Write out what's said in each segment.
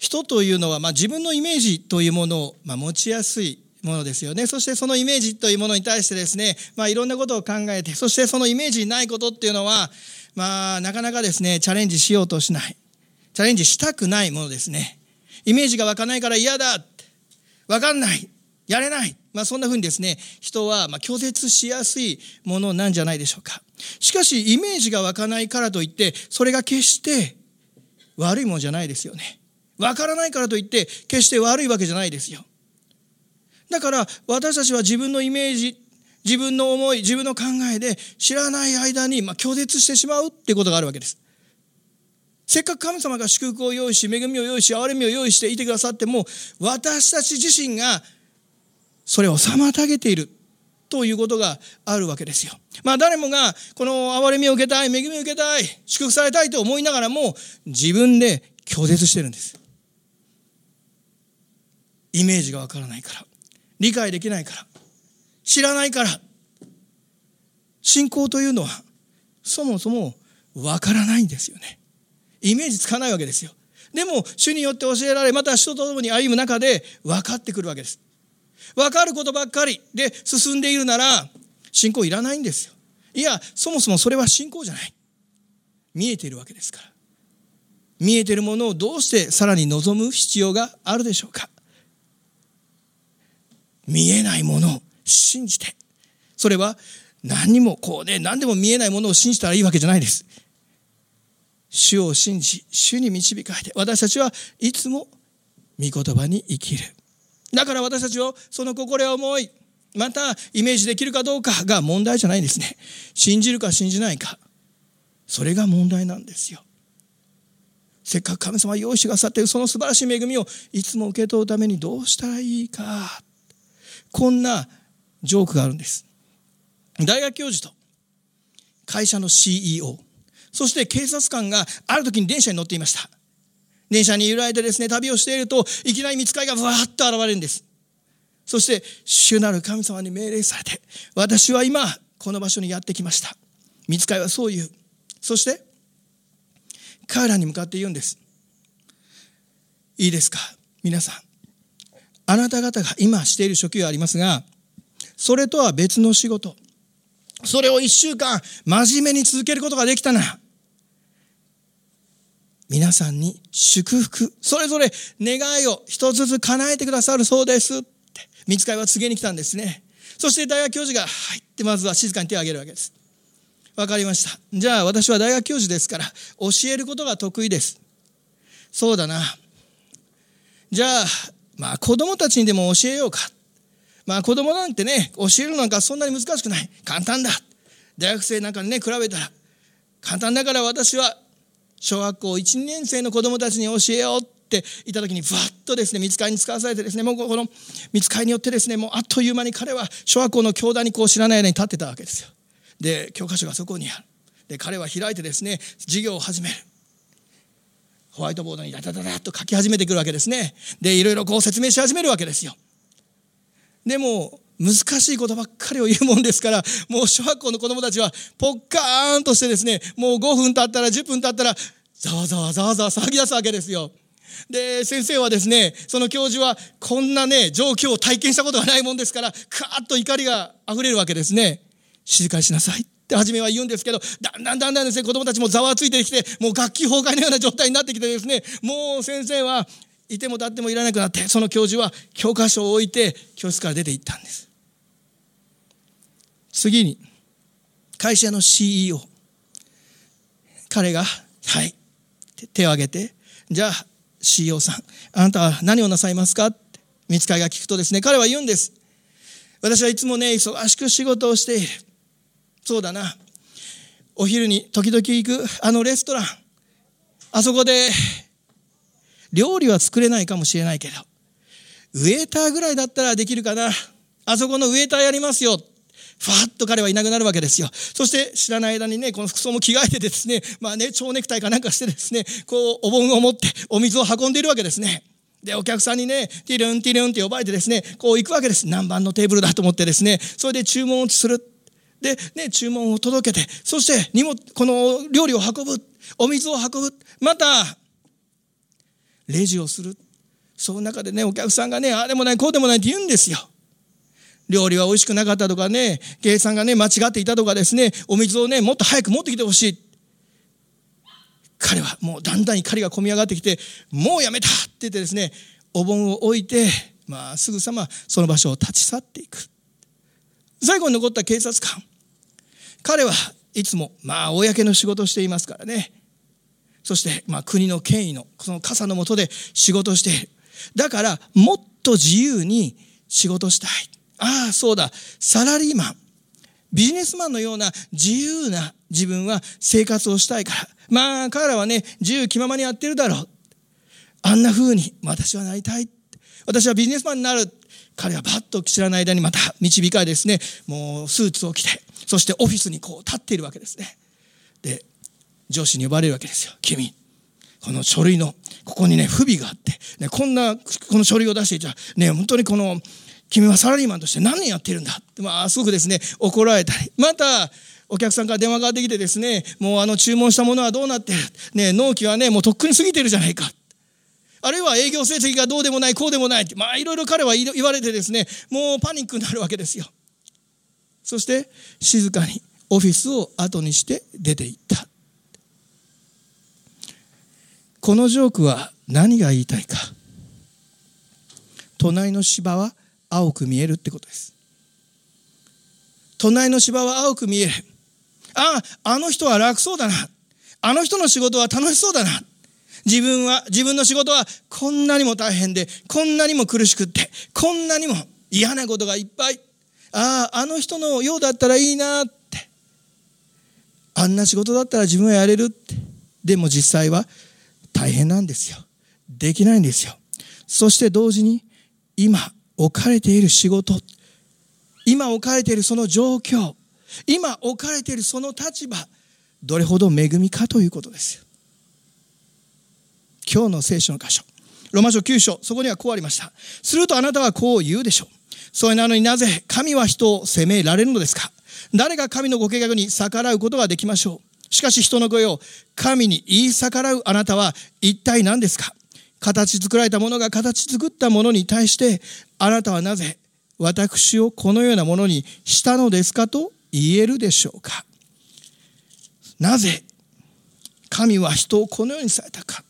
人というのは、まあ、自分のイメージというものを、まあ、持ちやすいものですよね。そしてそのイメージというものに対してですね、まあ、いろんなことを考えて、そしてそのイメージにないことっていうのは、まあ、なかなかですね、チャレンジしようとしない。チャレンジしたくないものですね。イメージが湧かないから嫌だ。わかんない。やれない。まあ、そんなふうにですね、人はま拒絶しやすいものなんじゃないでしょうか。しかし、イメージが湧かないからといって、それが決して悪いものじゃないですよね。わからないからといって決して悪いわけじゃないですよ。だから私たちは自分のイメージ、自分の思い、自分の考えで知らない間にま拒絶してしまうっていうことがあるわけです。せっかく神様が祝福を用意し、恵みを用意し、憐れみを用意していてくださっても、私たち自身がそれを妨げているということがあるわけですよ。まあ誰もがこの憐れみを受けたい、恵みを受けたい、祝福されたいと思いながらも自分で拒絶してるんです。イメージがわからないから。理解できないから。知らないから。信仰というのはそもそもわからないんですよね。イメージつかないわけですよ。でも主によって教えられまた人と共に歩む中で分かってくるわけです。分かることばっかり。で進んでいるなら信仰いらないんですよ。いやそもそもそれは信仰じゃない。見えているわけですから。見えているものをどうしてさらに望む必要があるでしょうか。見えないものを信じて。それは何にもこうね何でも見えないものを信じたらいいわけじゃないです。主を信じ主に導かれて私たちはいつも御言葉に生きる。だから私たちをその心や思いまたイメージできるかどうかが問題じゃないんですね。信じるか信じないか。それが問題なんですよ。せっかく神様用意してくださっているその素晴らしい恵みをいつも受け取るためにどうしたらいいか。こんなジョークがあるんです。大学教授と会社の CEO、そして警察官がある時に電車に乗っていました。電車に揺られてですね、旅をしていると、いきなり見つかりがわーっと現れるんです。そして、主なる神様に命令されて、私は今、この場所にやってきました。見つかりはそう言う。そして、彼らに向かって言うんです。いいですか？皆さん。あなた方が今している職業ありますが、それとは別の仕事。それを一週間真面目に続けることができたなら、皆さんに祝福、それぞれ願いを一つずつ叶えてくださるそうですって、見つかりは告げに来たんですね。そして大学教授が入ってまずは静かに手を挙げるわけです。わかりました。じゃあ私は大学教授ですから教えることが得意です。そうだな。じゃあまあ子供たちにでも教えようか。まあ子供なんてね、教えるなんかそんなに難しくない。簡単だ。大学生なんかにね、比べたら。簡単だから私は小学校1、2年生の子供たちに教えようって言った時に、ふわっとですね、見つかりに使わされてですね、もうこの見つかりによってですね、もうあっという間に彼は小学校の教壇にこう知らない間に立ってたわけですよ。で、教科書がそこにある。で、彼は開いてですね、授業を始める。ホワイトボードにダダダダッと書き始めてくるわけですね。で、いろいろこう説明し始めるわけですよ。でも、難しいことばっかりを言うもんですから、もう小学校の子供たちはポッカーンとしてですね、もう5分経ったら10分経ったら、ざわざわざわざわ騒ぎ出すわけですよ。で、先生はですね、その教授はこんなね、状況を体験したことがないもんですから、カーッと怒りが溢れるわけですね。静かにしなさい。って初めは言うんですけど、だんだんだんだんですね、子供たちもざわついてきて、もう楽器崩壊のような状態になってきてですね、もう先生はいても立ってもいらなくなって、その教授は教科書を置いて教室から出て行ったんです。次に、会社の CEO。彼が、はい、手を挙げて、じゃあ CEO さん、あなたは何をなさいますか？って見つかりが聞くとですね、彼は言うんです。私はいつもね、忙しく仕事をしている。そうだな。お昼に時々行くあのレストラン。あそこで料理は作れないかもしれないけど、ウェーターぐらいだったらできるかな。あそこのウェーターやりますよ。ファッと彼はいなくなるわけですよ。そして知らない間にね、この服装も着替えてですね、まあね、蝶ネクタイかなんかしてですね、こう、お盆を持ってお水を運んでいるわけですね。で、お客さんにね、ティルンティルンって呼ばれてですね、こう行くわけです。何番のテーブルだと思ってですね、それで注文をする。で、ね、注文を届けて、そして荷物、この料理を運ぶ、お水を運ぶ、また、レジをする。その中でね、お客さんがね、ああでもない、こうでもないって言うんですよ。料理は美味しくなかったとかね、計算がね、間違っていたとかですね、お水をね、もっと早く持ってきてほしい。彼はもうだんだん怒りが込み上がってきて、もうやめたって言ってですね、お盆を置いて、まあ、すぐさまその場所を立ち去っていく。最後に残った警察官。彼はいつも、まあ、公の仕事をしていますからね。そして、まあ、国の権威の、その傘の下で仕事をしている。だから、もっと自由に仕事したい。ああ、そうだ。サラリーマン。ビジネスマンのような自由な自分は生活をしたいから。まあ、彼らはね、自由気ままにやってるだろう。あんな風に私はなりたい。私はビジネスマンになる。彼はバッと知らない間にまた導かれですね、もうスーツを着て、そしてオフィスにこう立っているわけですね。で、上司に呼ばれるわけですよ。君、この書類の、ここにね、不備があって、ね、こんな、この書類を出していたら、ね、本当にこの、君はサラリーマンとして何年やってるんだ？って、まあ、すごくですね、怒られたり、また、お客さんから電話がかかってきてですね、もうあの注文したものはどうなってる？ね、納期はね、もうとっくに過ぎてるじゃないか。あるいは営業成績がどうでもない、こうでもないって、まあいろいろ彼は言われてですね、もうパニックになるわけですよ。そして静かにオフィスを後にして出て行った。このジョークは何が言いたいか。隣の芝は青く見えるってことです。隣の芝は青く見える。ああ、あの人は楽そうだな。あの人の仕事は楽しそうだな。自分は、自分の仕事はこんなにも大変で、こんなにも苦しくって、こんなにも嫌なことがいっぱい。ああ、あの人のようだったらいいなって。あんな仕事だったら自分はやれるって。でも実際は大変なんですよ。できないんですよ。そして同時に今置かれている仕事、今置かれているその状況、今置かれているその立場、どれほど恵みかということです。今日の聖書の箇所。ロマ書9章、そこにはこうありました。するとあなたはこう言うでしょう。それなのになぜ神は人を責められるのですか？誰が神のご計画に逆らうことができましょう？しかし人の声を神に言い逆らうあなたは一体何ですか？形作られたものが形作ったものに対してあなたはなぜ私をこのようなものにしたのですかと言えるでしょうか？なぜ神は人をこのようにされたか？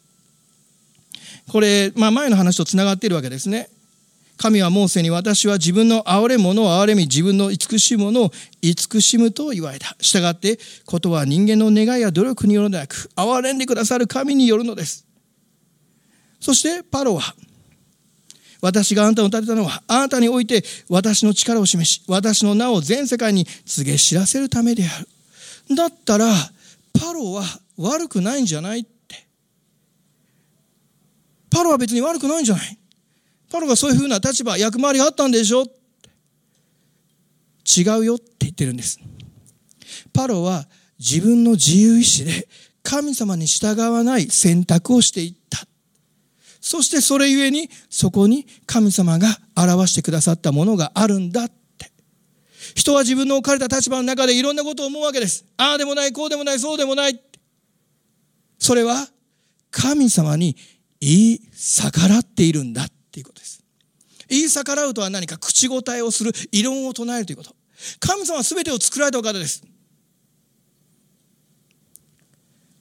これ、まあ、前の話とつながっているわけですね。神はモーセに私は自分の憐れ者を憐れみ自分の慈しむものを慈しむと言われた。したがってことは人間の願いや努力によるのではなく憐れんでくださる神によるのです。そしてパロは私があなたを立てたのはあなたにおいて私の力を示し私の名を全世界に告げ知らせるためである。だったらパロは悪くないんじゃないってパロは別に悪くないんじゃない。パロがそういうふうな立場、役回りがあったんでしょ違うよって言ってるんです。パロは自分の自由意志で神様に従わない選択をしていった。そしてそれゆえにそこに神様が表してくださったものがあるんだって。人は自分の置かれた立場の中でいろんなことを思うわけです。ああでもない、こうでもない、そうでもない。それは神様に言い逆らっているんだっていうことです。言い逆らうとは何か口答えをする、異論を唱えるということ。神様は全てを作られたお方です。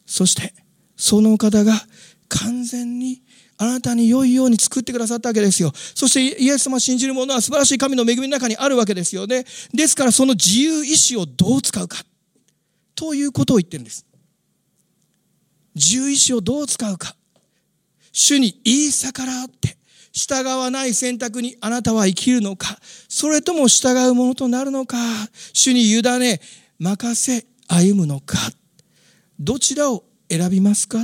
そして、そのお方が完全にあなたに良いように作ってくださったわけですよ。そしてイエス様を信じる者は素晴らしい神の恵みの中にあるわけですよね。ですからその自由意志をどう使うか。ということを言ってるんです。自由意志をどう使うか。主に言い逆らって従わない選択にあなたは生きるのか？それとも従うものとなるのか？主に委ね任せ歩むのか？どちらを選びますか？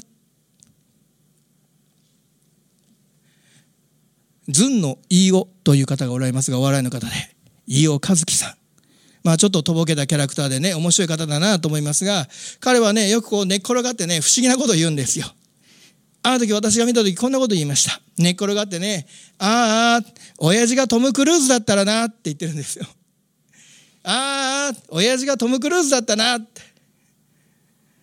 ずんの飯尾という方がおられますがお笑いの方で。飯尾和樹さん。まあちょっととぼけたキャラクターでね面白い方だなと思いますが彼はねよくこう寝っ転がってね不思議なことを言うんですよ。ある時私が見た時こんなこと言いました。寝っ転がってね、ああ、親父がトム・クルーズだったらなって言ってるんですよ。ああ、親父がトム・クルーズだったなって。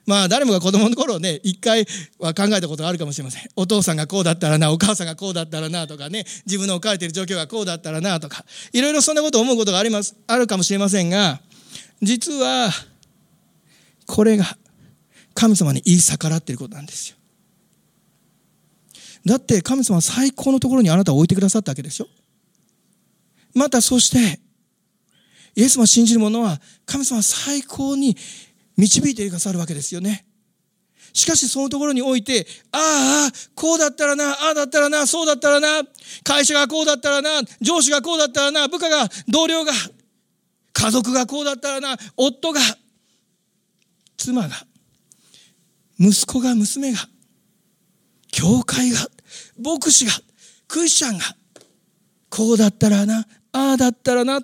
まあ誰もが子供の頃ね、一回は考えたことがあるかもしれません。お父さんがこうだったらな、お母さんがこうだったらなとかね、自分の置かれている状況がこうだったらなとか、いろいろそんなことを思うことがあります、あるかもしれませんが、実は、これが神様に言い逆らっていることなんですよ。だって神様は最高のところにあなたを置いてくださったわけでしょ？またそして、イエス様を信じる者は神様は最高に導いてくださるわけですよね。しかしそのところにおいて、ああ、こうだったらな、ああだったらな、そうだったらな、会社がこうだったらな、上司がこうだったらな、部下が、同僚が、家族がこうだったらな、夫が、妻が、息子が娘が、教会が、牧師が、クリスチャンが、こうだったらな、ああだったらな、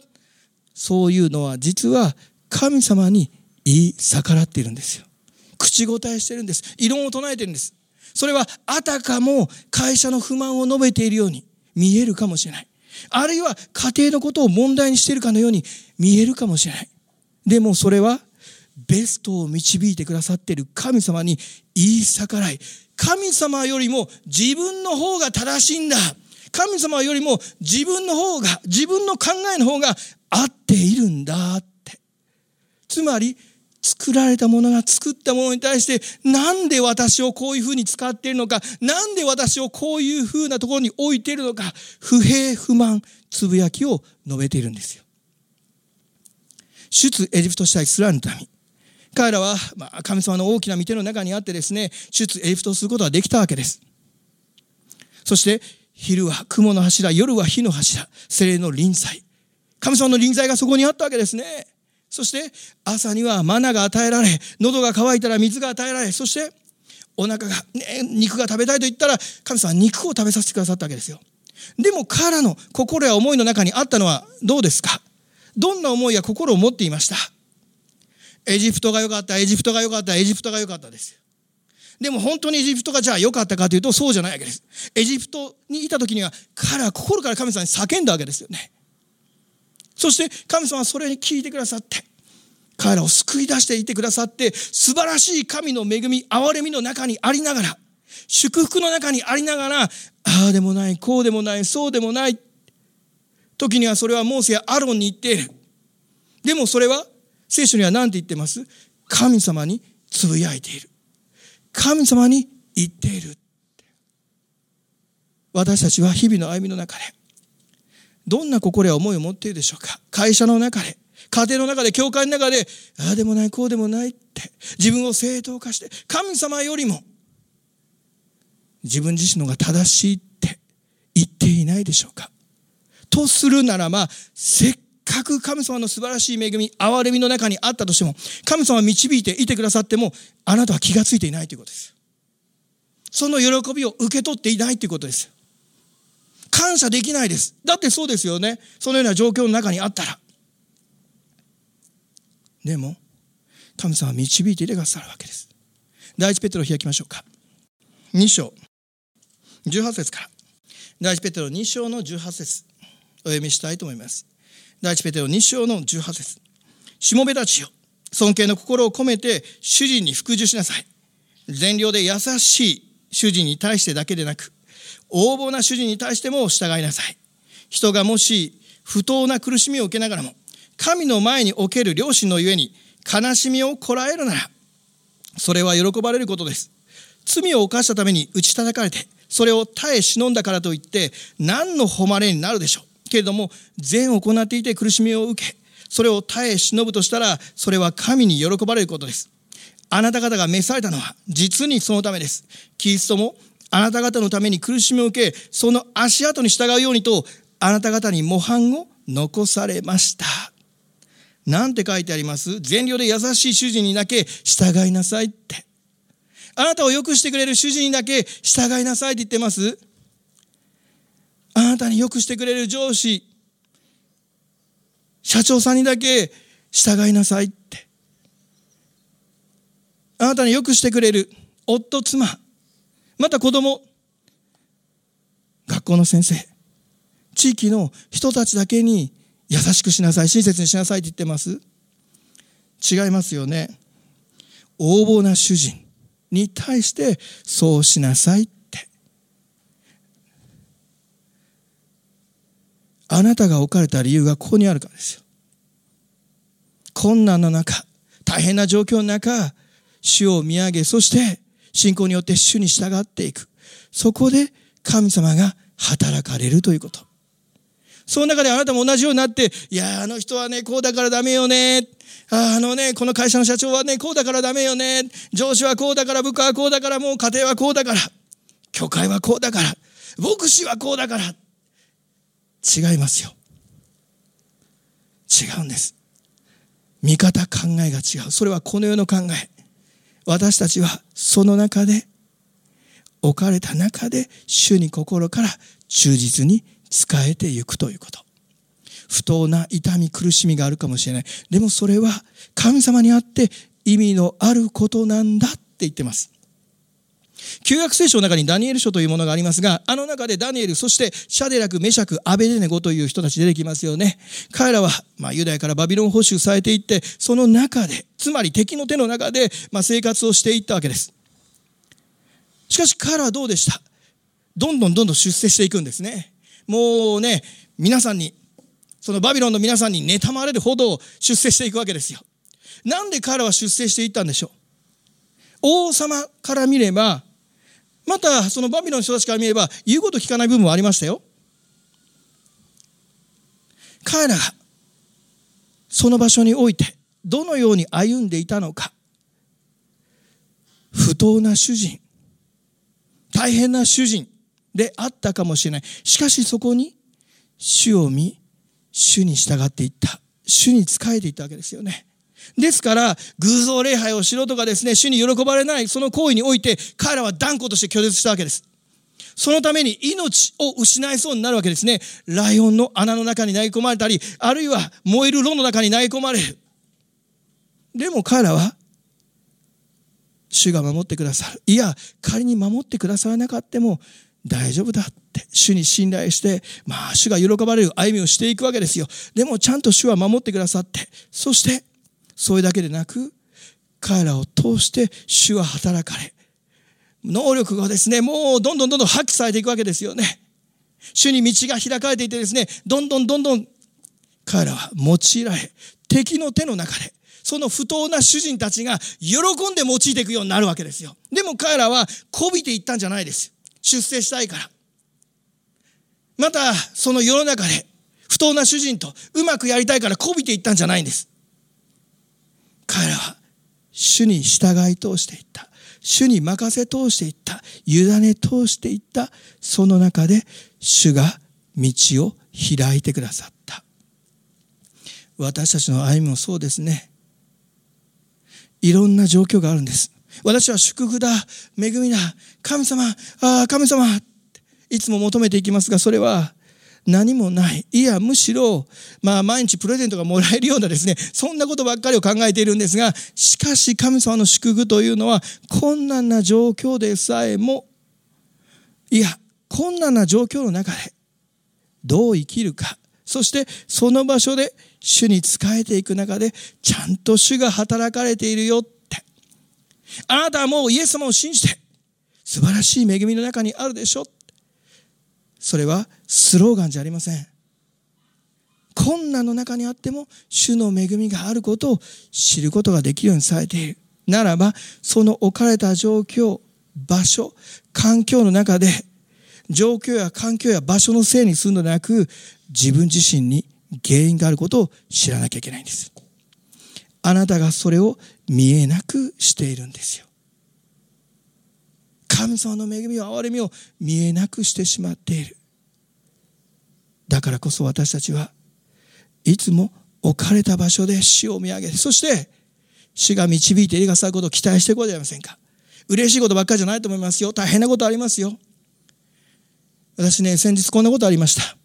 そういうのは実は神様に言い逆らっているんですよ。口答えしてるんです。異論を唱えてるんです。それはあたかも会社の不満を述べているように見えるかもしれない。あるいは家庭のことを問題にしているかのように見えるかもしれない。でもそれはベストを導いてくださっている神様に言い逆らい、神様よりも自分の方が正しいんだ。神様よりも自分の方が、自分の考えの方が合っているんだって。つまり、作られたものが作ったものに対して、なんで私をこういうふうに使っているのか、なんで私をこういうふうなところに置いているのか、不平不満、つぶやきを述べているんですよ。出エジプトしたイスラエルの民。彼らは、まあ、神様の大きな御手の中にあってですね、出エジプトすることができたわけです。そして、昼は雲の柱、夜は火の柱、精霊の臨在。神様の臨在がそこにあったわけですね。そして朝にはマナが与えられ、喉が渇いたら水が与えられ、そしてお腹が、ね、肉が食べたいと言ったら神様は肉を食べさせてくださったわけですよ。でも彼らの心や思いの中にあったのはどうですか？どんな思いや心を持っていました？エジプトが良かった、エジプトが良かった、エジプトが良かったですでも本当にエジプトがじゃあ良かったかというとそうじゃないわけです。エジプトにいた時には彼は心から神様に叫んだわけですよね。そして神様はそれに聞いてくださって、彼らを救い出していてくださって、素晴らしい神の恵み、憐れみの中にありながら、祝福の中にありながら、ああでもない、こうでもない、そうでもない。時にはそれはモーセやアロンに言っている。でもそれは聖書には何て言ってます？神様につぶやいている。神様に言っている。私たちは日々の歩みの中でどんな心や思いを持っているでしょうか？会社の中で、家庭の中で、教会の中で、ああでもない、こうでもないって、自分を正当化して、神様よりも、自分自身のが正しいって言っていないでしょうか？とするならば、せっかく神様の素晴らしい恵み、憐れみの中にあったとしても、神様は導いていてくださっても、あなたは気がついていないということです。その喜びを受け取っていないということです。感謝できないです。だってそうですよね。そのような状況の中にあったら。でも、神様は導いていてくださるわけです。第一ペテロを開きましょうか。2章、18節から。第一ペテロ2章の18節お読みしたいと思います。第一ペテロ2章の18節しもべたちよ、尊敬の心を込めて主人に服従しなさい。善良で優しい主人に対してだけでなく、横暴な主人に対しても従いなさい。人がもし不当な苦しみを受けながらも、神の前における良心のゆえに悲しみをこらえるなら、それは喜ばれることです。罪を犯したために打ち叩かれて、それを耐え忍んだからといって、何の誉れになるでしょう。けれども、善を行っていて苦しみを受け、それを耐え忍ぶとしたら、それは神に喜ばれることです。あなた方が召されたのは、実にそのためです。キリストもあなた方のために苦しみを受け、その足跡に従うようにと、あなた方に模範を残されました。なんて書いてあります？善良で優しい主人にだけ従いなさいって。あなたを良くしてくれる主人にだけ従いなさいって言ってます？あなたに良くしてくれる上司、社長さんにだけ従いなさいって。あなたに良くしてくれる夫、妻、また子供、学校の先生、地域の人たちだけに優しくしなさい、親切にしなさいって言ってます。違いますよね。横暴な主人に対してそうしなさいって。あなたが置かれた理由がここにあるからですよ困難の中大変な状況の中主を見上げそして信仰によって主に従っていくそこで神様が働かれるということその中であなたも同じようになって、いや、あの人はね、こうだからダメよね。ああのね、この会社の社長はね、こうだからダメよね。上司はこうだから、部下はこうだから、もう家庭はこうだから、教会はこうだから、牧師はこうだから。違いますよ。違うんです。見方、考えが違う。それはこの世の考え。私たちはその中で、置かれた中で、主に心から忠実に仕えていくということ。不当な痛み苦しみがあるかもしれない。でもそれは神様にあって意味のあることなんだって言ってます。旧約聖書の中にダニエル書というものがありますが、あの中でダニエル、そしてシャデラク、メシャク、アベデネゴという人たち出てきますよね。彼らは、まあ、ユダヤからバビロン捕囚されていって、その中で、つまり敵の手の中で、まあ、生活をしていったわけです。しかし彼らはどうでした？どんどんどんどん出世していくんですね。もうね、皆さんに、そのバビロンの皆さんに妬まれるほど出世していくわけですよ。なんで彼らは出世していったんでしょう？王様から見れば、またそのバビロンの人たちから見れば、言うこと聞かない部分もありましたよ。彼らが、その場所において、どのように歩んでいたのか。不当な主人、大変な主人、であったかもしれない。しかしそこに主を見、主に従っていった。主に仕えていったわけですよね。ですから、偶像礼拝をしろとかですね、主に喜ばれない、その行為において、彼らは断固として拒絶したわけです。そのために命を失いそうになるわけですね。ライオンの穴の中に投げ込まれたり、あるいは燃える炉の中に投げ込まれる。でも彼らは、主が守ってくださる。いや、仮に守ってくださらなかったも、大丈夫だって主に信頼してまあ主が喜ばれる歩みをしていくわけですよでもちゃんと主は守ってくださってそしてそれだけでなく彼らを通して主は働かれ能力がですねもうどんどんどんどん発揮されていくわけですよね主に道が開かれていてですねどんどんどんどん彼らは用いられ敵の手の中でその不当な主人たちが喜んで用いていくようになるわけですよでも彼らはこびていったんじゃないです出世したいから。また、その世の中で不当な主人とうまくやりたいからこびていったんじゃないんです。彼らは主に従い通していった。主に任せ通していった。委ね通していった。その中で主が道を開いてくださった。私たちの歩みもそうですね。いろんな状況があるんです。私は祝福だ、恵みだ、神様、ああ、神様、いつも求めていきますが、それは何もない。いや、むしろ、まあ、毎日プレゼントがもらえるようなですね、そんなことばっかりを考えているんですが、しかし神様の祝福というのは、困難な状況でさえも、いや、困難な状況の中で、どう生きるか、そしてその場所で主に仕えていく中で、ちゃんと主が働かれているよってあなたはもうイエス様を信じて素晴らしい恵みの中にあるでしょそれはスローガンじゃありません。困難の中にあっても主の恵みがあることを知ることができるようにされている。ならばその置かれた状況場所環境の中で状況や環境や場所のせいにするのではなく自分自身に原因があることを知らなきゃいけないんです。あなたがそれを見えなくしているんですよ。神様の恵みを憐れみを見えなくしてしまっている。だからこそ私たちはいつも置かれた場所で死を見上げ、そして死が導いているがさることを期待していこうじゃありませんか。嬉しいことばっかりじゃないと思いますよ。大変なことありますよ。私ね、先日こんなことありました。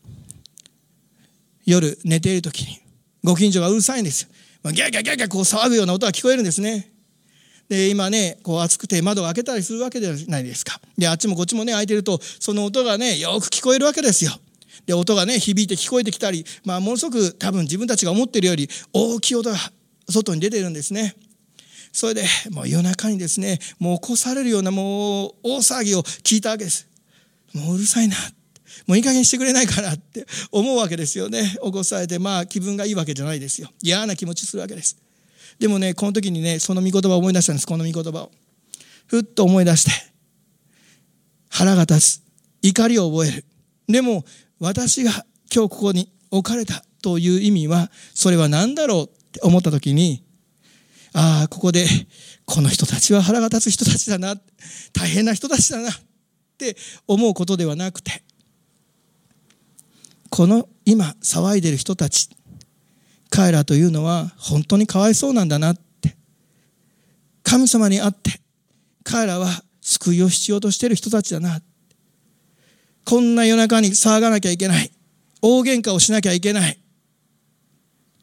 夜寝ている時にご近所がうるさいんですよ。ま、ギャギャギャギャこう騒ぐような音が聞こえるんですね。で今ねこう暑くて窓を開けたりするわけじゃないですか。であっちもこっちもね開いてるとその音がねよく聞こえるわけですよ。で音がね響いて聞こえてきたり、まあ、ものすごく多分自分たちが思っているより大きい音が外に出てるんですね。それでもう夜中にですねもう起こされるようなもう大騒ぎを聞いたわけですもううるさいなもういい加減してくれないかなって思うわけですよね起こされてまあ気分がいいわけじゃないですよ嫌な気持ちするわけですでもねこの時にねその御言葉を思い出したんですこの御言葉を。ふっと思い出して腹が立つ。怒りを覚える。でも私が今日ここに置かれたという意味はそれは何だろうって思った時にああここでこの人たちは腹が立つ人たちだな。大変な人たちだなって思うことではなくてこの今騒いでる人たち彼らというのは本当にかわいそうなんだなって。神様に会って彼らは救いを必要としている人たちだなこんな夜中に騒がなきゃいけない。大喧嘩をしなきゃいけない。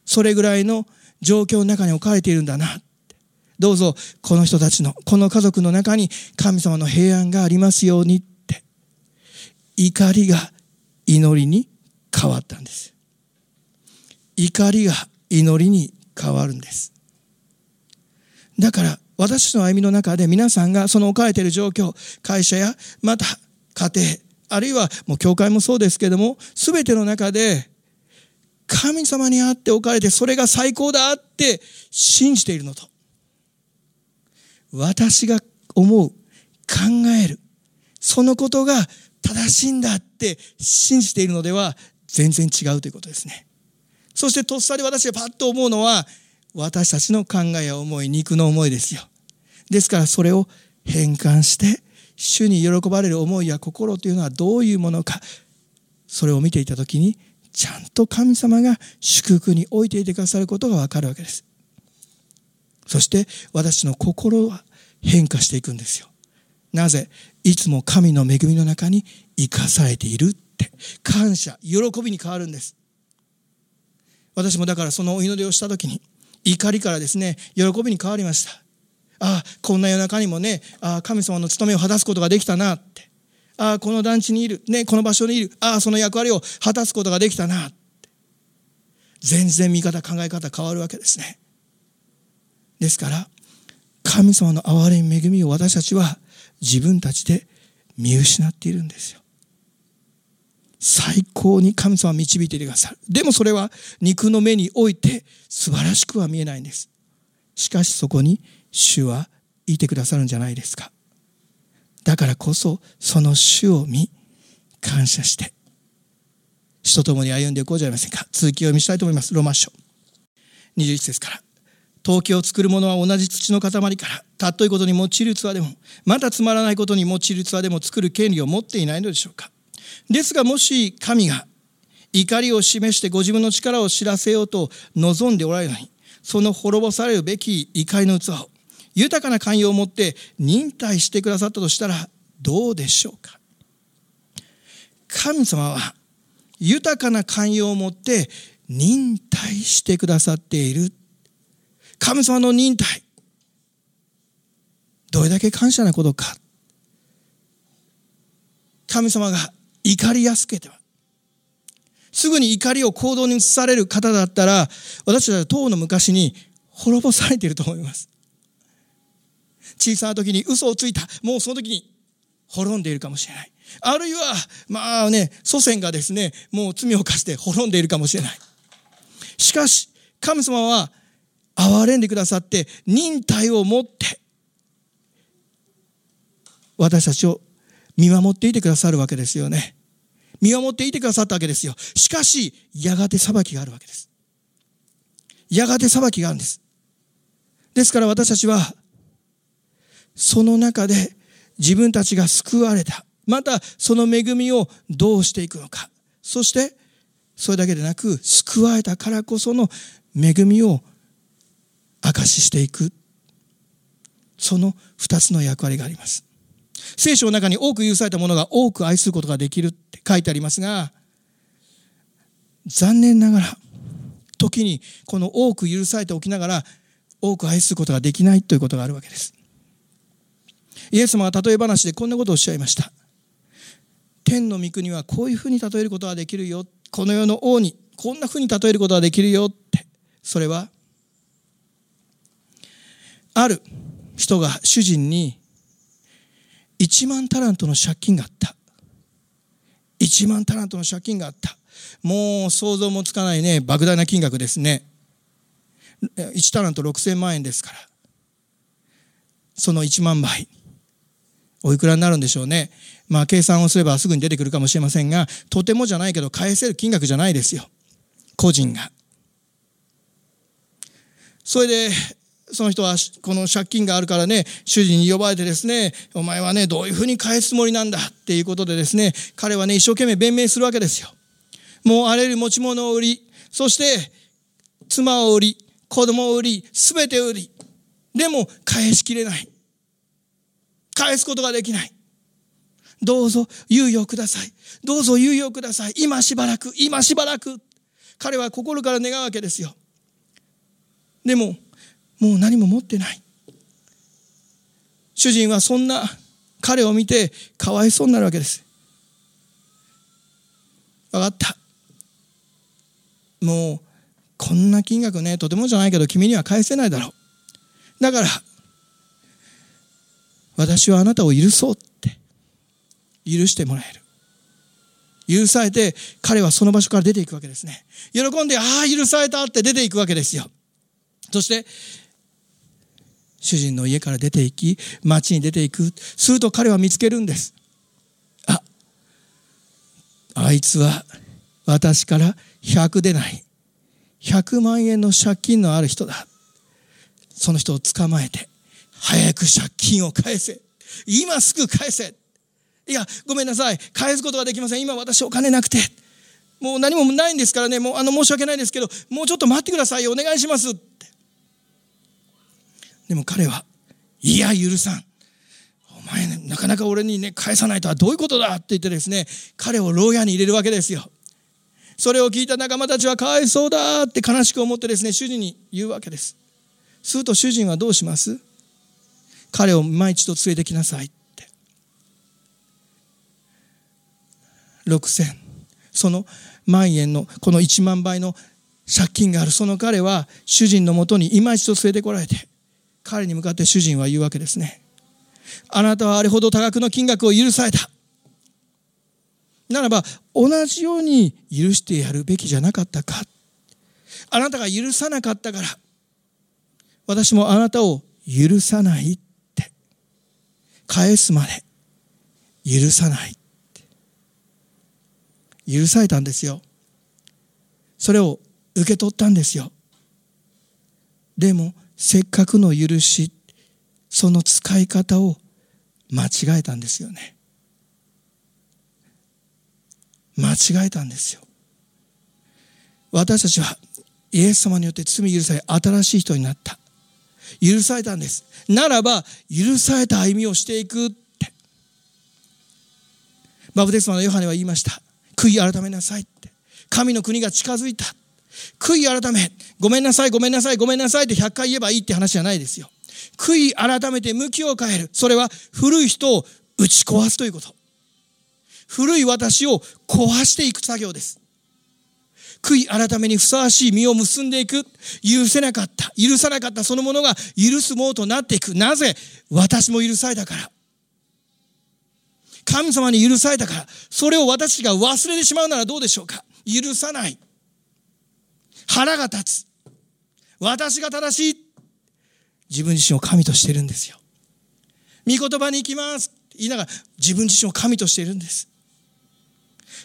それぐらいの状況の中に置かれているんだなどうぞこの人たちのこの家族の中に神様の平安がありますようにって。怒りが祈りに変わったんです。怒りが祈りに変わるんです。だから私の歩みの中で皆さんがその置かれている状況会社やまた家庭あるいはもう教会もそうですけども全ての中で神様にあって置かれてそれが最高だって信じているのと。私が思う考えるそのことが正しいんだって信じているのでは全然違うということですね。そしてとっさに私がパッと思うのは私たちの考えや思い肉の思いですよ。ですからそれを変換して主に喜ばれる思いや心というのはどういうものかそれを見ていた時にちゃんと神様が祝福に置いていてくださることがわかるわけです。そして私の心は変化していくんですよ。なぜ？いつも神の恵みの中に生かされているって。感謝喜びに変わるんです。私もだからそのお祈りをした時に怒りからですね喜びに変わりました。ああこんな夜中にもねああ神様の務めを果たすことができたなって。ああこの団地にいる、ね、この場所にいるああその役割を果たすことができたなって。全然見方考え方変わるわけですね。ですから神様の憐れみ恵みを私たちは自分たちで見失っているんですよ。最高に神様は導いていてくださる。でもそれは肉の目において素晴らしくは見えないんです。しかしそこに主はいてくださるんじゃないですか。だからこそその主を見、感謝して、主と共に歩んでいこうじゃありませんか。続きを見したいと思います。ロマン書。21節から。陶器を作る者は同じ土の塊からたっといことに用いる器でもまたつまらないことに用いる器でも作る権利を持っていないのでしょうかですがもし神が怒りを示してご自分の力を知らせようと望んでおられるのに、その滅ぼされるべき怒りの器を豊かな寛容を持って忍耐してくださったとしたらどうでしょうか神様は豊かな寛容を持って忍耐してくださっている。神様の忍耐。どれだけ感謝なことか。神様が怒りやすけては。すぐに怒りを行動に移される方だったら、私たちは当の昔に滅ぼされていると思います。小さな時に嘘をついた。もうその時に滅んでいるかもしれない。あるいは、まあね、祖先がですね、もう罪を犯して滅んでいるかもしれない。しかし、神様は憐れんでくださって、忍耐を持って、私たちを見守っていてくださるわけですよね。見守っていてくださったわけですよ。しかし、やがて裁きがあるわけです。やがて裁きがあるんです。ですから私たちは、その中で自分たちが救われた。また、その恵みをどうしていくのか。そして、それだけでなく、救われたからこその恵みを証ししていく。その二つの役割があります。聖書の中に多く許されたものが多く愛することができるって書いてありますが、残念ながら、時にこの多く許されておきながら、多く愛することができないということがあるわけです。イエス様は例え話でこんなことをおっしゃいました。天の御国はこういうふうに例えることができるよ。この世の王にこんなふうに例えることができるよって。それは、ある人が主人に1万タラントの借金があった。1万タラントの借金があった。もう想像もつかないね莫大な金額ですね。1タラント6000万円ですから。その1万倍。おいくらになるんでしょうね。まあ計算をすればすぐに出てくるかもしれませんがとてもじゃないけど返せる金額じゃないですよ。個人が。それでその人はこの借金があるからね主人に呼ばれてですねお前はねどういうふうに返すつもりなんだっていうことでですね彼はね一生懸命弁明するわけですよ。もうあらゆる持ち物を売りそして妻を売り子供を売り全て売り。でも返しきれない。返すことができない。どうぞ猶予ください。どうぞ猶予ください。今しばらく今しばらく。彼は心から願うわけですよ。でももう何も持ってない。主人はそんな彼を見てかわいそうになるわけです。分かった。もうこんな金額ねとてもじゃないけど君には返せないだろう。だから私はあなたを許そうって許してもらえる。許されて彼はその場所から出ていくわけですね。喜んでああ許されたって出ていくわけですよ。そして主人の家から出て行き町に出ていく。すると彼は見つけるんです。ああいつは私から100でない。100万円の借金のある人だ。その人を捕まえて早く借金を返せ。今すぐ返せ。いやごめんなさい。返すことができません。今私お金なくて。もう何もないんですからね。もうあの申し訳ないですけどもうちょっと待ってくださいお願いします。でも彼は、いや、許さん。お前ね、なかなか俺にね、返さないとはどういうことだって言ってですね、彼を牢屋に入れるわけですよ。それを聞いた仲間たちはかわいそうだって悲しく思ってですね、主人に言うわけです。すると主人はどうします？彼を今一度連れてきなさいって。6000。その万円のこの1万倍の借金があるその彼は主人のもとに今一度連れてこられて彼に向かって主人は言うわけですね。あなたはあれほど多額の金額を許された。ならば同じように許してやるべきじゃなかったか。あなたが許さなかったから私もあなたを許さないって返すまで許さないって許されたんですよそれを受け取ったんですよでもせっかくの許しその使い方を間違えたんですよね。間違えたんですよ。私たちはイエス様によって罪許され新しい人になった。許されたんです。ならば許された歩みをしていくって。バブテスマのヨハネは言いました。悔い改めなさいって。神の国が近づいた。悔い改め、ごめんなさい、ごめんなさい、ごめんなさいって100回言えばいいって話じゃないですよ。悔い改めて向きを変える。それは古い人を打ち壊すということ。古い私を壊していく作業です。悔い改めにふさわしい実を結んでいく。許せなかった。許さなかったそのものが許すものとなっていく。なぜ私も許されたから。神様に許されたから。それを私が忘れてしまうならどうでしょうか。許さない。腹が立つ。私が正しい。自分自身を神としてるんですよ。御言葉に行きます言いながら自分自身を神としているんです。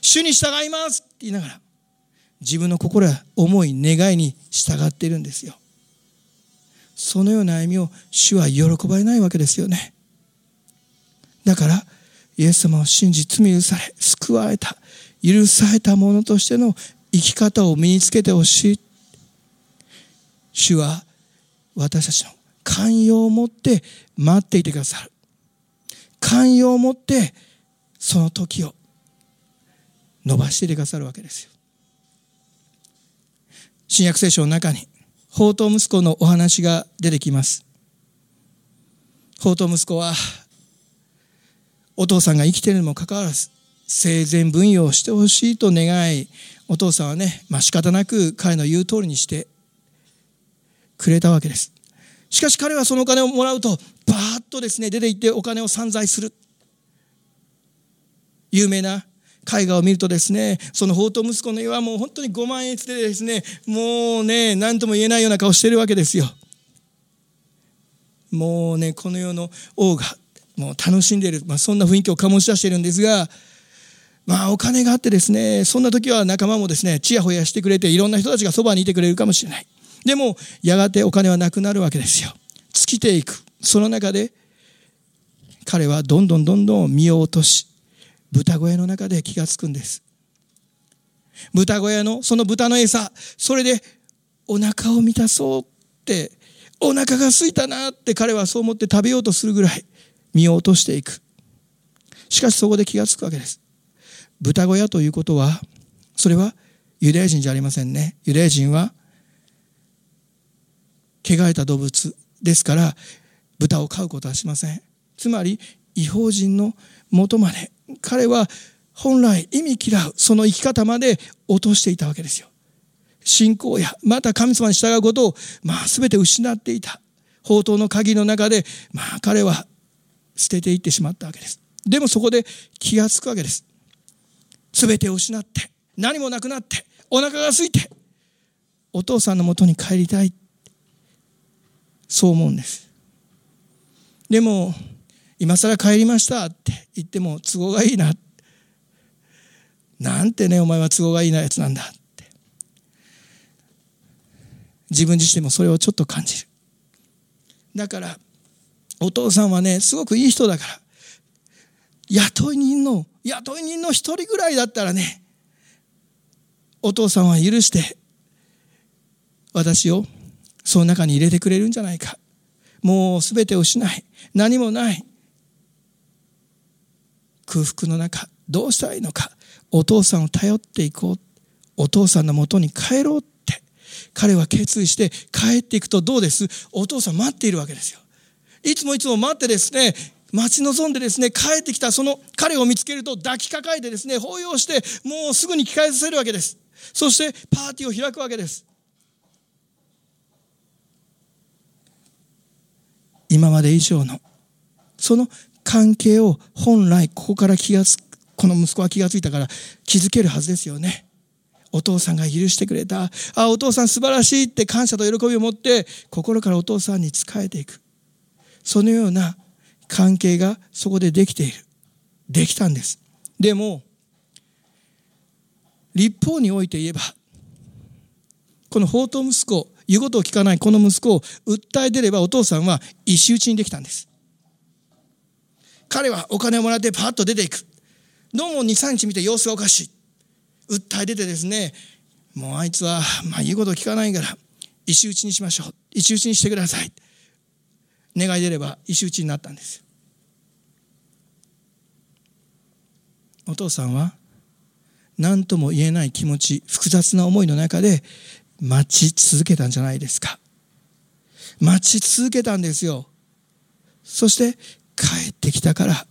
主に従いますって言いながら自分の心や思い、願いに従っているんですよ。そのような歩みを主は喜ばれないわけですよね。だからイエス様を信じ罪を許され救われた許された者としての生き方を身につけてほしい。主は私たちの寛容を持って待っていてくださる。寛容を持ってその時を伸ばしていてくださるわけですよ。新約聖書の中に宝刀息子のお話が出てきます。宝刀息子はお父さんが生きているにもかかわらず生前分与をしてほしいと願いお父さんはね、まあ、仕方なく彼の言う通りにしてくれたわけです。しかし彼はそのお金をもらうとバーッとですね出て行ってお金を散財する。有名な絵画を見るとですねその宝刀息子の絵はもう本当に5万円つでですねもうね何とも言えないような顔してるわけですよ。もうねこの世の王がもう楽しんでいる、まあ、そんな雰囲気を醸し出しているんですがまあお金があってですねそんな時は仲間もですねちやほやしてくれていろんな人たちがそばにいてくれるかもしれない。でもやがてお金はなくなるわけですよ。尽きていく。その中で彼はどんどんどんどん身を落とし豚小屋の中で気がつくんです。豚小屋のその豚の餌それでお腹を満たそうってお腹が空いたなって彼はそう思って食べようとするぐらい身を落としていく。しかしそこで気がつくわけです。豚小屋ということはそれはユダヤ人じゃありませんね。ユダヤ人は汚れた動物ですから豚を飼うことはしません。つまり違法人の元まで彼は本来意味嫌うその生き方まで落としていたわけですよ。信仰やまた神様に従うことをまあ全て失っていた。宝刀の鍵の中でまあ彼は捨てていってしまったわけです。でもそこで気がつくわけです。全てを失って何もなくなってお腹が空いてお父さんのもとに帰りたいそう思うんです。でも今更帰りましたって言っても都合がいいな。なんてねお前は都合がいいなやつなんだって。自分自身もそれをちょっと感じる。だからお父さんはねすごくいい人だから雇い人の雇い人の一人ぐらいだったらねお父さんは許して私をその中に入れてくれるんじゃないか。もう全てを失い。何もない。空腹の中どうしたらいいのか。お父さんを頼っていこう。お父さんのもとに帰ろうって。彼は決意して帰っていくとどうです？お父さん待っているわけですよ。いつもいつも待ってですね。待ち望んでですね帰ってきたその彼を見つけると抱きかかえてですね抱擁してもうすぐに帰させるわけです。そしてパーティーを開くわけです。今まで以上のその関係を本来ここから気がつくこの息子は気がついたから気づけるはずですよね。お父さんが許してくれた。あお父さん素晴らしいって感謝と喜びを持って心からお父さんに仕えていく。そのような関係がそこでできている。できたんです。でも立法において言えばこの宝刀息子言うことを聞かないこの息子を訴え出ればお父さんは石打ちにできたんです。彼はお金をもらってパッと出ていく。どうも23日見て様子がおかしい。訴え出てですねもうあいつはまあ言うことを聞かないから石打ちにしましょう。石打ちにしてください。願い出れば石打ちになったんです。お父さんは何とも言えない気持ち複雑な思いの中で待ち続けたんじゃないですか。待ち続けたんですよ。そして帰ってきたから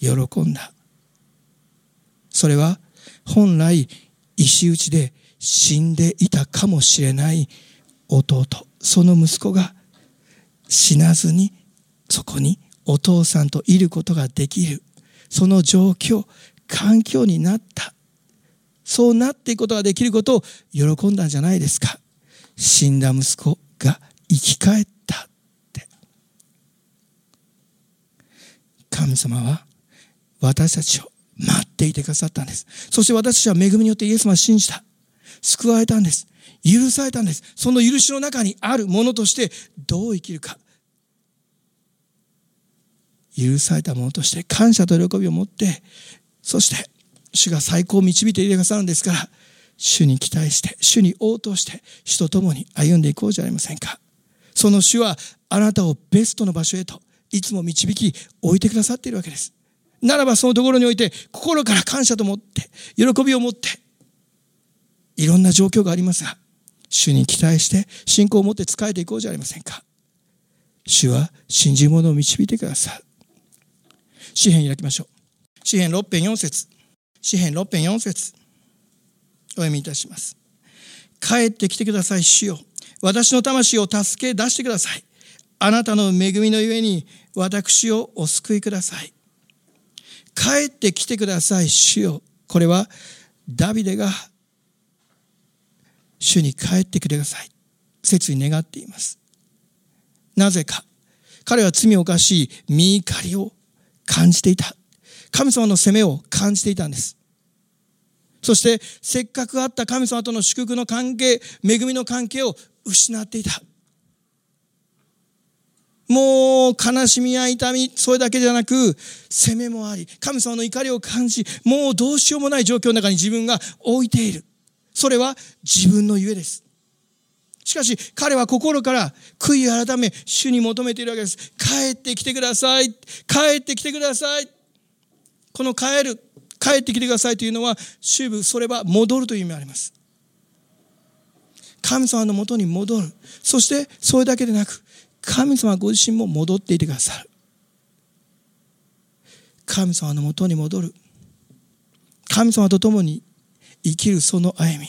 喜んだ。それは本来石打ちで死んでいたかもしれない弟その息子が死なずにそこにお父さんといることができる。その状況環境になった。そうなっていくことができることを喜んだんじゃないですか。死んだ息子が生き返ったって。神様は私たちを待っていてくださったんです。そして私たちは恵みによってイエス様を信じた。救われたんです。許されたんです。その許しの中にあるものとしてどう生きるか。許されたものとして感謝と喜びを持ってそして主が最高を導いていてくださるんですから主に期待して主に応答して主と共に歩んでいこうじゃありませんか。その主はあなたをベストの場所へといつも導き置いてくださっているわけです。ならばそのところにおいて心から感謝と思って喜びを持っていろんな状況がありますが主に期待して信仰を持って仕えていこうじゃありませんか。主は信じる者を導いてくださる。詩篇開きましょう詩篇6編4節詩編6編4節お読みいたします帰ってきてください主よ私の魂を助け出してください。あなたの恵みのゆえに私をお救いください。帰ってきてください、主よ。これはダビデが主に帰ってきてください。切に願っています。なぜか。彼は罪を犯し、身怒りを感じていた。神様の責めを感じていたんです。そして、せっかくあった神様との祝福の関係、恵みの関係を失っていた。もう悲しみや痛み、それだけじゃなく、責めもあり、神様の怒りを感じ、もうどうしようもない状況の中に自分が置いている。それは自分のゆえです。しかし彼は心から悔い改め主に求めているわけです。帰ってきてください。帰ってきてください。この帰る、帰ってきてくださいというのは、主部、それは戻るという意味があります。神様のもとに戻る。そしてそれだけでなく、神様ご自身も戻っていてくださる。神様のもとに戻る。神様と共に生きるその歩み。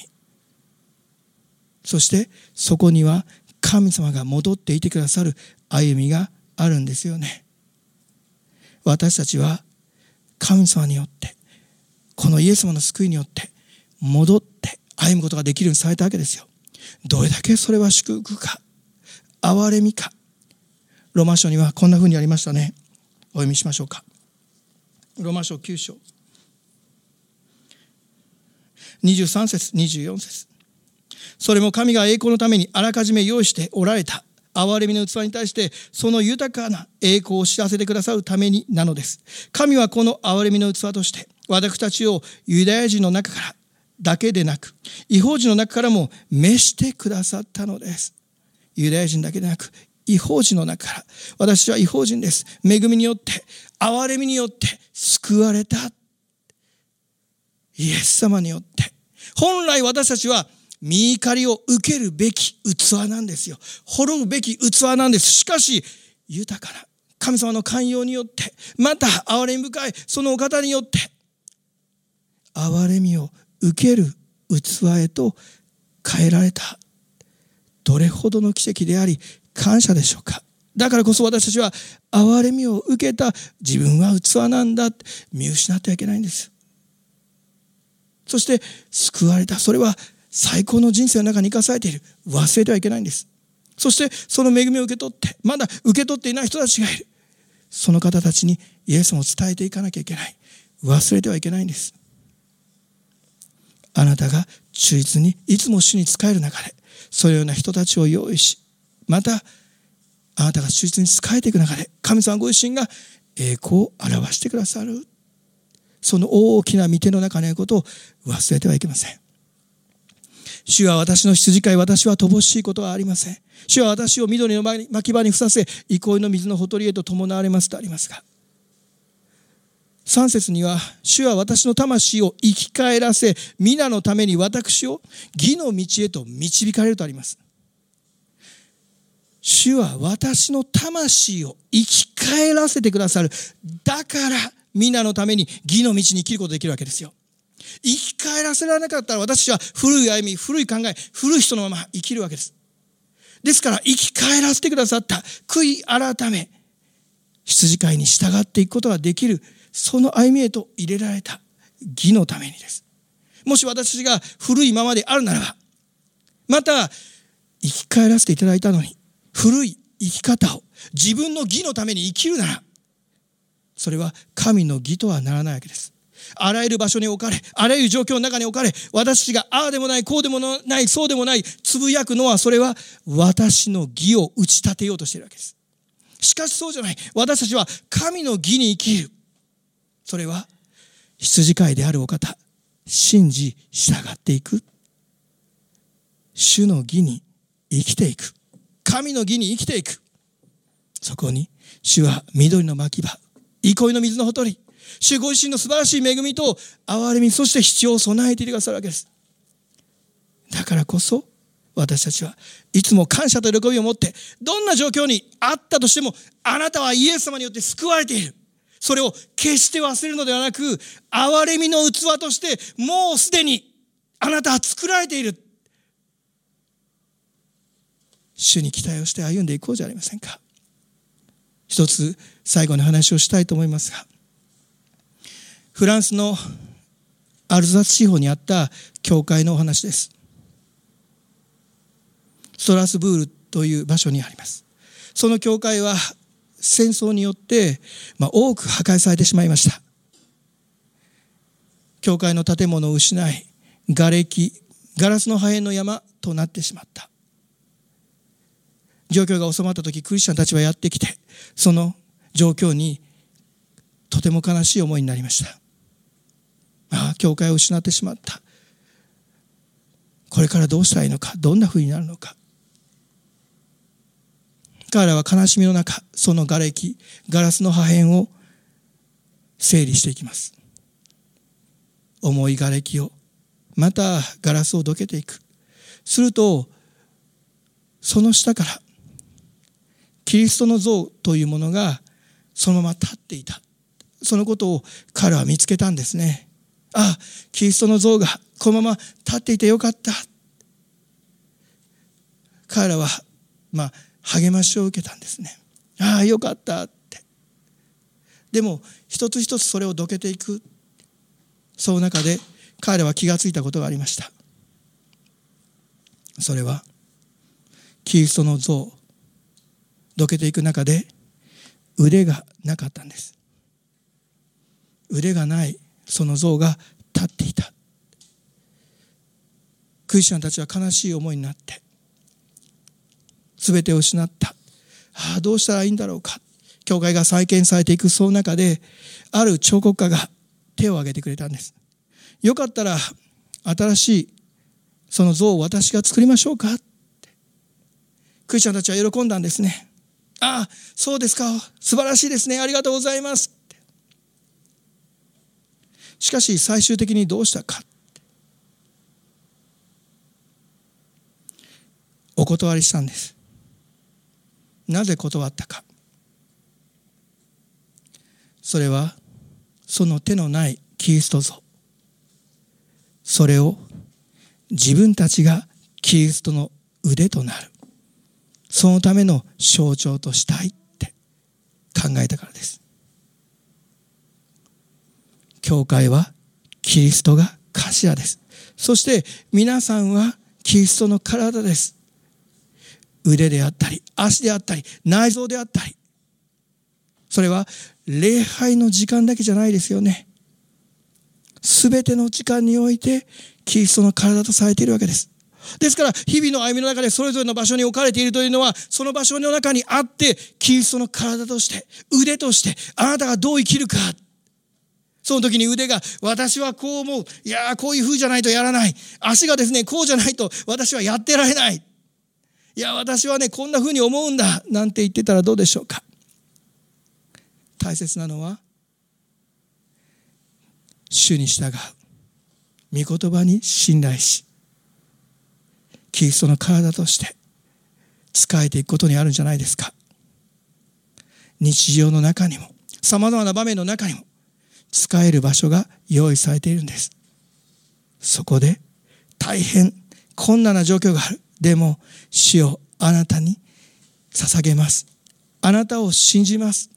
そしてそこには神様が戻っていてくださる歩みがあるんですよね。私たちは神様によってこのイエス様の救いによって戻って歩むことができるようにされたわけですよ。どれだけそれは祝福か憐れみかロマ書にはこんなふうにありましたね。お読みしましょうか。ロマ書9章23節24節それも神が栄光のためにあらかじめ用意しておられた。憐れみの器に対してその豊かな栄光を知らせてくださるためになのです。神はこの憐れみの器として私たちをユダヤ人の中からだけでなく違法人の中からも召してくださったのです。ユダヤ人だけでなく違法人の中から私は違法人です。恵みによって憐れみによって救われた。イエス様によって。本来私たちは見怒りを受けるべき器なんですよ。滅ぶべき器なんです。しかし、豊かな神様の寛容によって、また憐れみ深いそのお方によって、憐れみを受ける器へと変えられた。どれほどの奇跡であり、感謝でしょうか。だからこそ私たちは憐れみを受けた自分は器なんだって見失ってはいけないんです。そして救われた。それは最高の人生の中に生かされている。忘れてはいけないんです。そしてその恵みを受け取って、まだ受け取っていない人たちがいる。その方たちにイエスも伝えていかなきゃいけない。忘れてはいけないんです。あなたが忠実にいつも主に仕える中で、そのような人たちを用意し、また、あなたが忠実に仕えていく中で、神様ご自身が栄光を表してくださる。その大きな御手の中にあることを忘れてはいけません。主は私の羊飼い、私は乏しいことはありません。主は私を緑の巻き場にふさせ、憩いの水のほとりへと伴われますとありますが。3節には、主は私の魂を生き返らせ、皆のために私を義の道へと導かれるとあります。主は私の魂を生き返らせてくださる。だから、皆のために義の道に生きることができるわけですよ。生き返らせられなかったら私は古い歩み、古い考え、古い人のまま生きるわけです。ですから生き返らせてくださった悔い改め、羊飼いに従っていくことができる、その歩みへと入れられた義のためにです。もし私が古いままであるならば、また生き返らせていただいたのに、古い生き方を自分の義のために生きるなら、それは神の義とはならないわけです。あらゆる場所に置かれ、あらゆる状況の中に置かれ、私がああでもない、こうでもない、そうでもない、つぶやくのは、それは私の義を打ち立てようとしているわけです。しかしそうじゃない。私たちは神の義に生きる。それは羊飼いであるお方、信じ従っていく。主の義に生きていく。神の義に生きていく。そこに主は緑の牧場、憩いの水のほとり、主ご自身の素晴らしい恵みと憐れみ、そして必要を備えていてくださるわけです。だからこそ、私たちはいつも感謝と喜びを持って、どんな状況にあったとしても、あなたはイエス様によって救われている。それを決して忘れるのではなく、憐れみの器として、もうすでにあなたは作られている。主に期待をして歩んでいこうじゃありませんか一つ最後の話をしたいと思いますがフランスのアルザス地方にあった教会のお話です。ストラスブールという場所にあります。その教会は戦争によって、まあ、多く破壊されてしまいました。教会の建物を失い瓦礫ガラスの破片の山となってしまった。状況が収まった時クリスチャンたちはやってきてその状況にとても悲しい思いになりました。ああ教会を失ってしまった。これからどうしたらいいのか？どんなふうになるのか？彼らは悲しみの中その瓦礫ガラスの破片を整理していきます。重い瓦礫をまたガラスをどけていく。するとその下からキリストの像というものがそのまま立っていた。そのことを彼は見つけたんですね。ああキリストの像がこのまま立っていてよかった。彼らはまあ励ましを受けたんですね。ああよかったって。でも一つ一つそれをどけていく。その中で彼らは気がついたことがありました。それはキリストの像どけていく中で腕がなかったんです。腕がないその像が立っていた。クリスチャンたちは悲しい思いになって全てを失った。ああどうしたらいいんだろうか。教会が再建されていくその中である彫刻家が手を挙げてくれたんです。よかったら新しいその像を私が作りましょうか。クリスチャンたちは喜んだんですね。ああそうですか。素晴らしいですね。ありがとうございます。しかし最終的にどうしたか。お断りしたんです。なぜ断ったか。それはその手のないキリスト像。それを自分たちがキリストの腕となる。そのための象徴としたいって考えたからです。教会はキリストが頭です。そして皆さんはキリストの体です。腕であったり足であったり内臓であったり。それは礼拝の時間だけじゃないですよね。すべての時間においてキリストの体とされているわけです。ですから日々の歩みの中でそれぞれの場所に置かれているというのはその場所の中にあってキリストの体として腕としてあなたがどう生きるか。その時に腕が私はこう思う。いやこういう風じゃないとやらない。足がですねこうじゃないと私はやってられない。いや私はねこんな風に思うんだ。なんて言ってたらどうでしょうか。大切なのは主に従う。御言葉に信頼しキリストの体として仕えていくことにあるんじゃないですか。日常の中にもさまざまな場面の中にも使える場所が用意されているんです。そこで大変困難な状況がある。でも主をあなたに捧げます。あなたを信じます。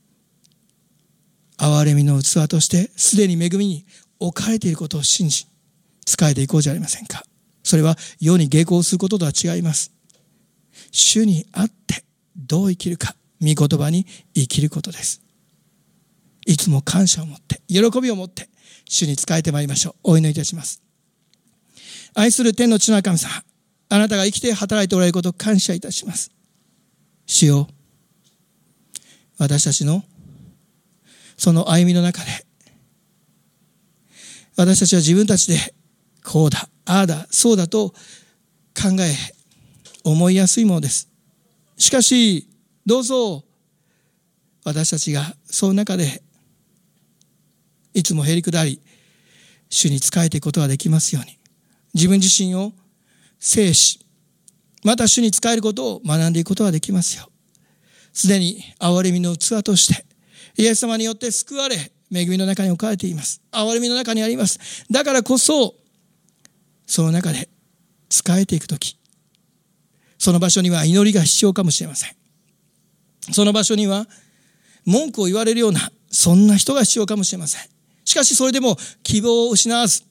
憐れみの器としてすでに恵みに置かれていることを信じ使えていこうじゃありませんか。それは世に下校することとは違います。主にあってどう生きるか御言葉に生きることです。いつも感謝を持って喜びを持って主に仕えてまいりましょう。お祈りいたします。愛する天の地の神様あなたが生きて働いておられることを感謝いたします。主よ私たちのその歩みの中で私たちは自分たちでこうだああだそうだと考え思いやすいものです。しかしどうぞ私たちがその中でいつもへりくだり主に仕えていくことができますように自分自身を制しまた主に仕えることを学んでいくことができますよすでに憐れみの器としてイエス様によって救われ恵みの中に置かれています憐れみの中にありますだからこそその中で仕えていく時その場所には祈りが必要かもしれません。その場所には文句を言われるようなそんな人が必要かもしれません。しかしそれでも希望を失わず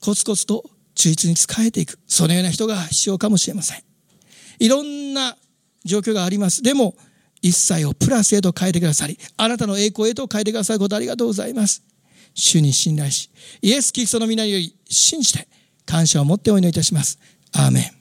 コツコツと忠実に仕えていくそのような人が必要かもしれません。いろんな状況があります。でも一切をプラスへと変えてくださりあなたの栄光へと変えてくださることありがとうございます。主に信頼しイエス・キリストの皆により信じて感謝を持ってお祈りいたします。アーメン